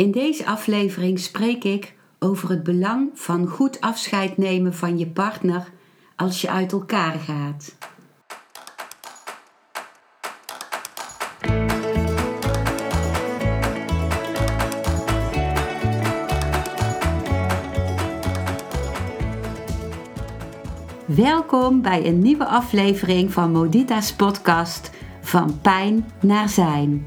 In deze aflevering spreek ik over het belang van goed afscheid nemen van je partner als je uit elkaar gaat. Welkom bij een nieuwe aflevering van Modita's podcast Van Pijn naar Zijn.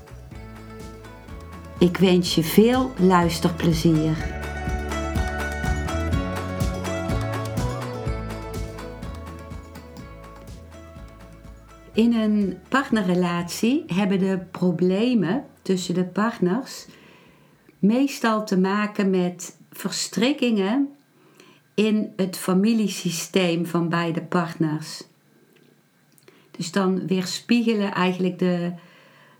Ik wens je veel luisterplezier. In een partnerrelatie hebben de problemen tussen de partners meestal te maken met verstrikkingen in het familiesysteem van beide partners. Dus dan weerspiegelen eigenlijk de,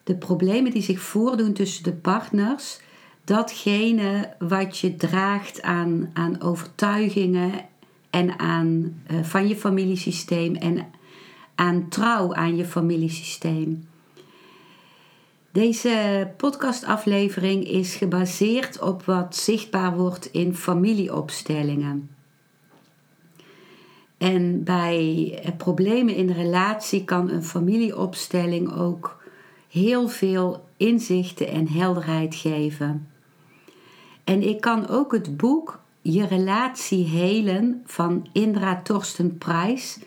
de problemen die zich voordoen tussen de partners, datgene wat je draagt aan, aan overtuigingen en aan, uh, van je familiesysteem en aan trouw aan je familiesysteem. Deze podcastaflevering is gebaseerd op wat zichtbaar wordt in familieopstellingen. En bij problemen in de relatie kan een familieopstelling ook heel veel inzichten en helderheid geven. En ik kan ook het boek Je relatie helen van Indra Torsten Prijs.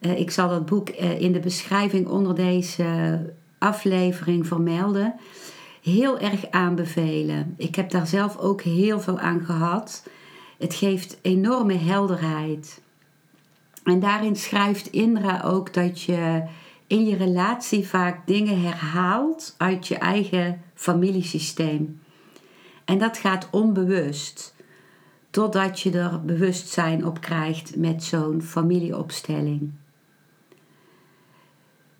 Uh, ik zal dat boek uh, in de beschrijving onder deze aflevering vermelden. Heel erg aanbevelen. Ik heb daar zelf ook heel veel aan gehad. Het geeft enorme helderheid. En daarin schrijft Indra ook dat je in je relatie vaak dingen herhaalt uit je eigen familiesysteem. En dat gaat onbewust, totdat je er bewustzijn op krijgt met zo'n familieopstelling.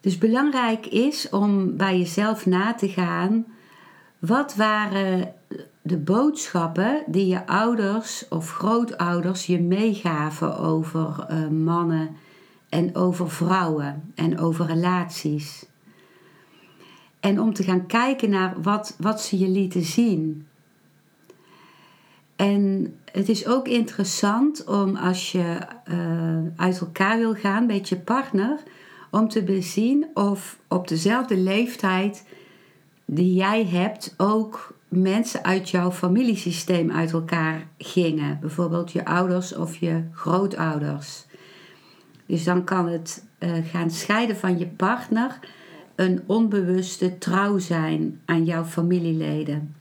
Dus belangrijk is om bij jezelf na te gaan: wat waren de boodschappen die je ouders of grootouders je meegaven over uh, mannen en over vrouwen en over relaties. En om te gaan kijken naar wat, wat ze je lieten zien. En het is ook interessant om als je uh, uit elkaar wil gaan met je partner, om te bezien of op dezelfde leeftijd die jij hebt ook mensen uit jouw familiesysteem uit elkaar gingen. Bijvoorbeeld je ouders of je grootouders. Dus dan kan het uh, gaan scheiden van je partner een onbewuste trouw zijn aan jouw familieleden.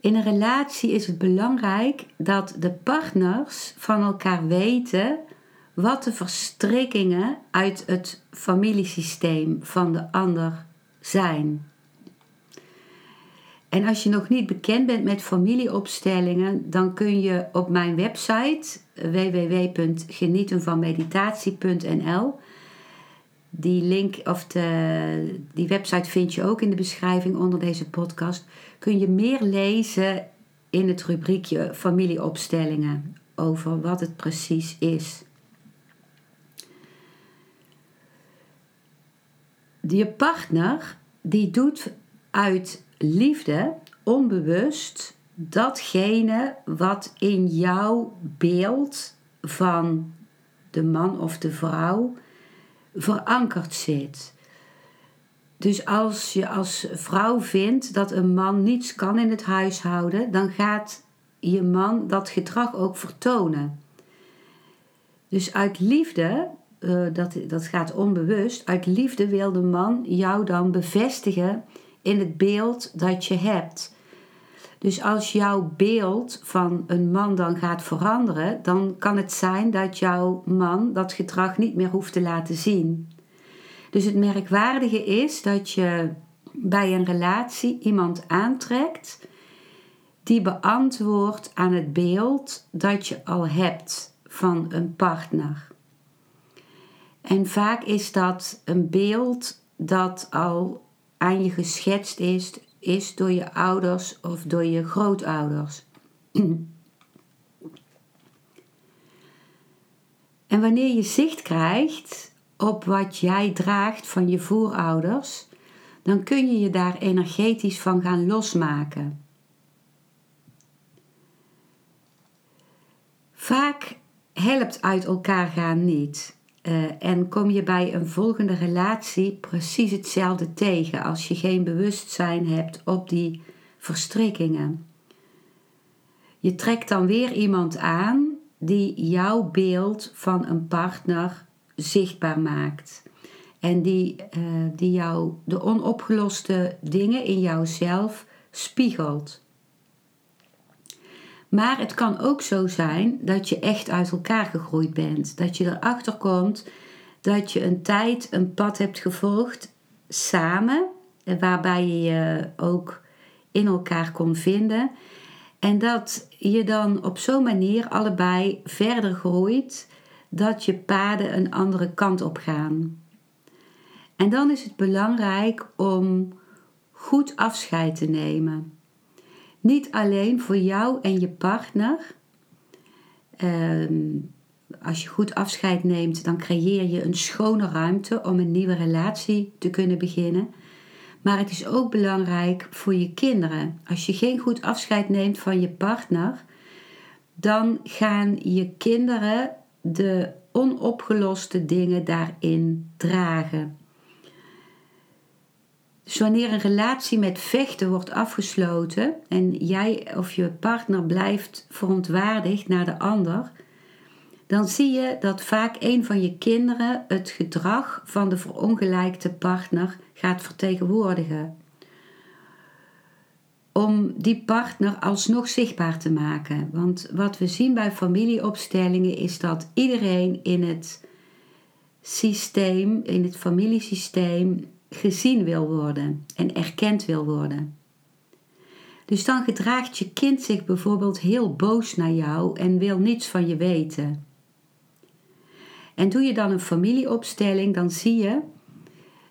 In een relatie is het belangrijk dat de partners van elkaar weten wat de verstrikkingen uit het familiesysteem van de ander zijn. En als je nog niet bekend bent met familieopstellingen, dan kun je op mijn website www.genietenvanmeditatie.nl die link of de, die website vind je ook in de beschrijving onder deze podcast. Kun je meer lezen in het rubriekje familieopstellingen over wat het precies is. Je partner die doet uit liefde onbewust datgene wat in jouw beeld van de man of de vrouw verankerd zit. Dus als je als vrouw vindt dat een man niets kan in het huishouden, dan gaat je man dat gedrag ook vertonen. Dus uit liefde, uh, dat, dat gaat onbewust, uit liefde wil de man jou dan bevestigen in het beeld dat je hebt. Dus als jouw beeld van een man dan gaat veranderen, dan kan het zijn dat jouw man dat gedrag niet meer hoeft te laten zien. Dus het merkwaardige is dat je bij een relatie iemand aantrekt die beantwoordt aan het beeld dat je al hebt van een partner. En vaak is dat een beeld dat al aan je geschetst is, is door je ouders of door je grootouders. En wanneer je zicht krijgt op wat jij draagt van je voorouders, dan kun je je daar energetisch van gaan losmaken. Vaak helpt uit elkaar gaan niet. Uh, en kom je bij een volgende relatie precies hetzelfde tegen als je geen bewustzijn hebt op die verstrikkingen. Je trekt dan weer iemand aan die jouw beeld van een partner zichtbaar maakt. En die, uh, die jou de onopgeloste dingen in jouzelf spiegelt. Maar het kan ook zo zijn dat je echt uit elkaar gegroeid bent. Dat je erachter komt dat je een tijd een pad hebt gevolgd samen, waarbij je je ook in elkaar kon vinden. En dat je dan op zo'n manier allebei verder groeit dat je paden een andere kant op gaan. En dan is het belangrijk om goed afscheid te nemen. Niet alleen voor jou en je partner. Ehm, als je goed afscheid neemt, dan creëer je een schone ruimte om een nieuwe relatie te kunnen beginnen. Maar het is ook belangrijk voor je kinderen. Als je geen goed afscheid neemt van je partner, dan gaan je kinderen de onopgeloste dingen daarin dragen. Dus wanneer een relatie met vechten wordt afgesloten en jij of je partner blijft verontwaardigd naar de ander, dan zie je dat vaak een van je kinderen het gedrag van de verongelijkte partner gaat vertegenwoordigen. Om die partner alsnog zichtbaar te maken. Want wat we zien bij familieopstellingen is dat iedereen in het systeem, in het familiesysteem, gezien wil worden en erkend wil worden. Dus dan gedraagt je kind zich bijvoorbeeld heel boos naar jou en wil niets van je weten. En doe je dan een familieopstelling, dan zie je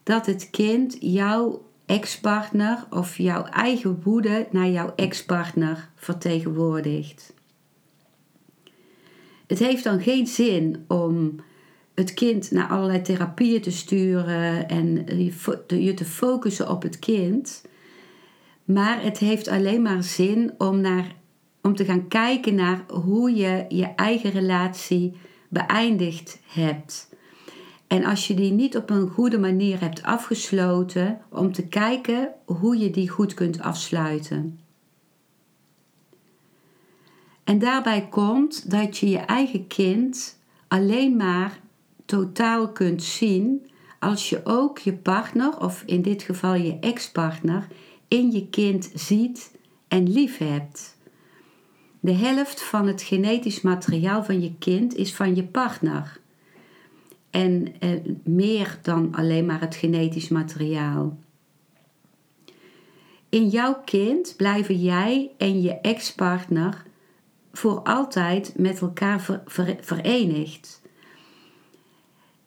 dat het kind jouw ex-partner of jouw eigen woede naar jouw ex-partner vertegenwoordigt. Het heeft dan geen zin om het kind naar allerlei therapieën te sturen en je te focussen op het kind. Maar het heeft alleen maar zin om, naar, om te gaan kijken naar hoe je je eigen relatie beëindigd hebt. En als je die niet op een goede manier hebt afgesloten, om te kijken hoe je die goed kunt afsluiten. En daarbij komt dat je je eigen kind alleen maar totaal kunt zien als je ook je partner, of in dit geval je ex-partner, in je kind ziet en lief hebt. De helft van het genetisch materiaal van je kind is van je partner. En eh, meer dan alleen maar het genetisch materiaal. In jouw kind blijven jij en je ex-partner voor altijd met elkaar verenigd.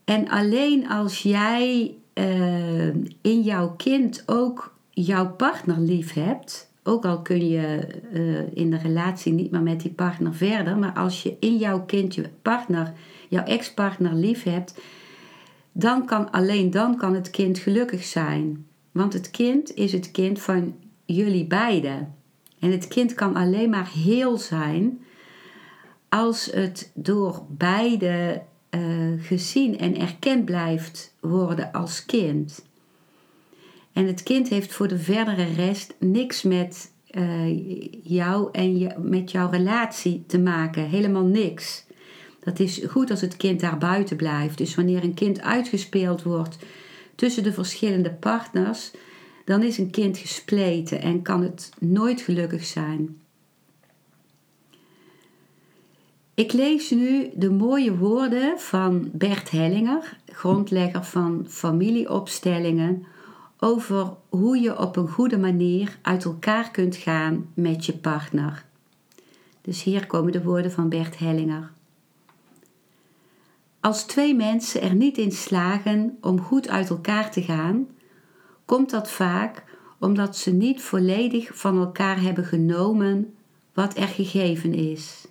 En alleen als jij uh, in jouw kind ook jouw partner lief hebt, ook al kun je uh, in de relatie niet meer met die partner verder, maar als je in jouw kind je partner, jouw ex-partner lief hebt, dan kan alleen dan kan het kind gelukkig zijn. Want het kind is het kind van jullie beiden. En het kind kan alleen maar heel zijn als het door beide uh, gezien en erkend blijft worden als kind. En het kind heeft voor de verdere rest niks met uh, jou en je, met jouw relatie te maken. Helemaal niks. Dat is goed als het kind daar buiten blijft. Dus wanneer een kind uitgespeeld wordt tussen de verschillende partners, dan is een kind gespleten en kan het nooit gelukkig zijn. Ik lees nu de mooie woorden van Bert Hellinger, grondlegger van familieopstellingen, over hoe je op een goede manier uit elkaar kunt gaan met je partner. Dus hier komen de woorden van Bert Hellinger. Als twee mensen er niet in slagen om goed uit elkaar te gaan, komt dat vaak omdat ze niet volledig van elkaar hebben genomen wat er gegeven is.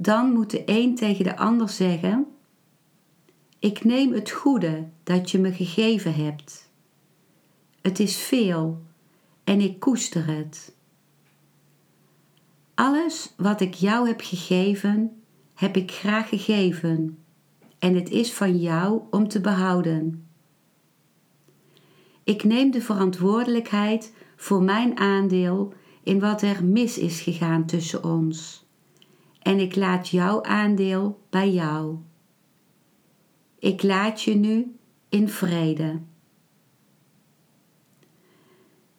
Dan moet de een tegen de ander zeggen: Ik neem het goede dat je me gegeven hebt. Het is veel en ik koester het. Alles wat ik jou heb gegeven, heb ik graag gegeven en het is van jou om te behouden. Ik neem de verantwoordelijkheid voor mijn aandeel in wat er mis is gegaan tussen ons. En ik laat jouw aandeel bij jou. Ik laat je nu in vrede.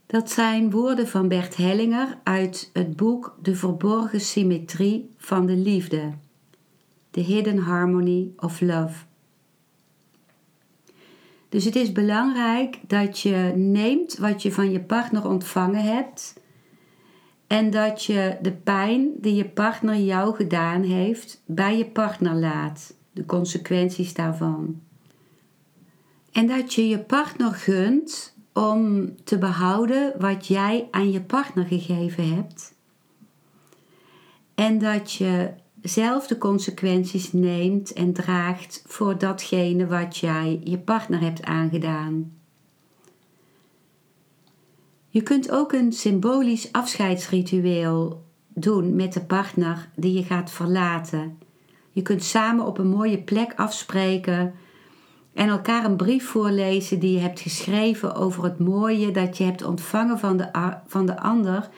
Dat zijn woorden van Bert Hellinger uit het boek De verborgen symmetrie van de liefde. The Hidden Harmony of Love. Dus het is belangrijk dat je neemt wat je van je partner ontvangen hebt en dat je de pijn die je partner jou gedaan heeft bij je partner laat, de consequenties daarvan. En dat je je partner gunt om te behouden wat jij aan je partner gegeven hebt. En dat je zelf de consequenties neemt en draagt voor datgene wat jij je partner hebt aangedaan. Je kunt ook een symbolisch afscheidsritueel doen met de partner die je gaat verlaten. Je kunt samen op een mooie plek afspreken en elkaar een brief voorlezen die je hebt geschreven over het mooie dat je hebt ontvangen van de, van de ander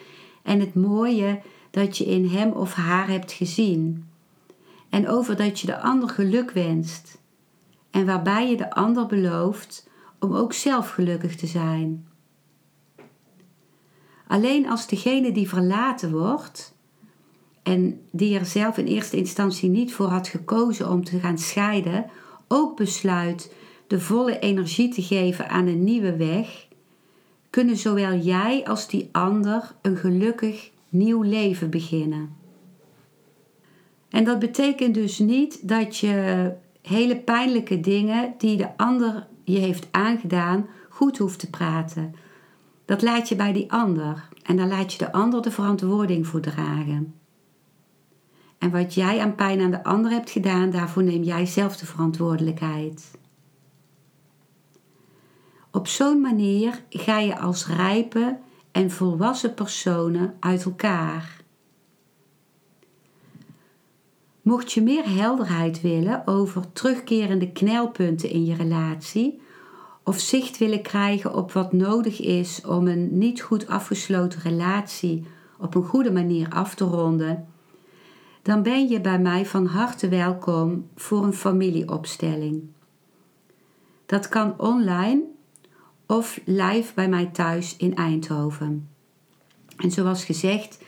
en het mooie dat je in hem of haar hebt gezien. En over dat je de ander geluk wenst. En waarbij je de ander belooft om ook zelf gelukkig te zijn. Alleen als degene die verlaten wordt en die er zelf in eerste instantie niet voor had gekozen om te gaan scheiden, ook besluit de volle energie te geven aan een nieuwe weg, kunnen zowel jij als die ander een gelukkig nieuw leven beginnen. En dat betekent dus niet dat je hele pijnlijke dingen die de ander je heeft aangedaan goed hoeft te praten. Dat laat je bij die ander en dan laat je de ander de verantwoording voor dragen. En wat jij aan pijn aan de ander hebt gedaan, daarvoor neem jij zelf de verantwoordelijkheid. Op zo'n manier ga je als rijpe en volwassen personen uit elkaar. Mocht je meer helderheid willen over terugkerende knelpunten in je relatie, of zicht willen krijgen op wat nodig is om een niet goed afgesloten relatie op een goede manier af te ronden, dan ben je bij mij van harte welkom voor een familieopstelling. Dat kan online of live bij mij thuis in Eindhoven. En zoals gezegd,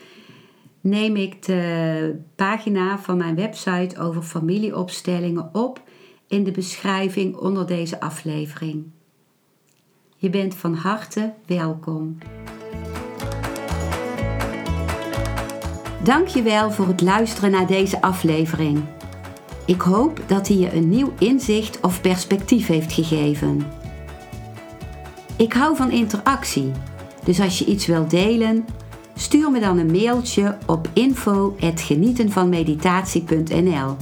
neem ik de pagina van mijn website over familieopstellingen op in de beschrijving onder deze aflevering. Je bent van harte welkom. Dankjewel voor het luisteren naar deze aflevering. Ik hoop dat hij je een nieuw inzicht of perspectief heeft gegeven. Ik hou van interactie, dus als je iets wilt delen, stuur me dan een mailtje op info.genietenvanmeditatie.nl.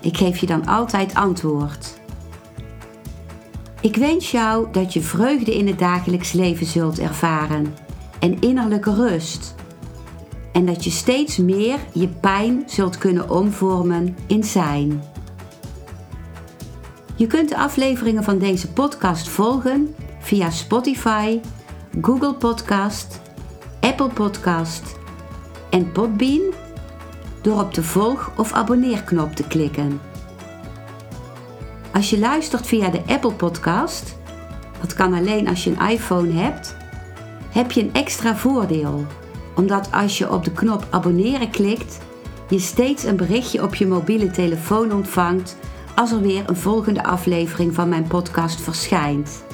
Ik geef je dan altijd antwoord. Ik wens jou dat je vreugde in het dagelijks leven zult ervaren en innerlijke rust. En dat je steeds meer je pijn zult kunnen omvormen in zijn. Je kunt de afleveringen van deze podcast volgen via Spotify, Google Podcast, Apple Podcast en Podbean door op de volg- of abonneerknop te klikken. Als je luistert via de Apple Podcast, dat kan alleen als je een iPhone hebt, heb je een extra voordeel. Omdat als je op de knop abonneren klikt, je steeds een berichtje op je mobiele telefoon ontvangt als er weer een volgende aflevering van mijn podcast verschijnt.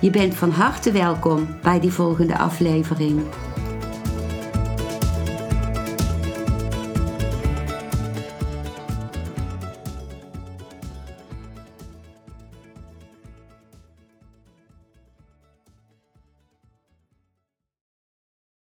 Je bent van harte welkom bij die volgende aflevering.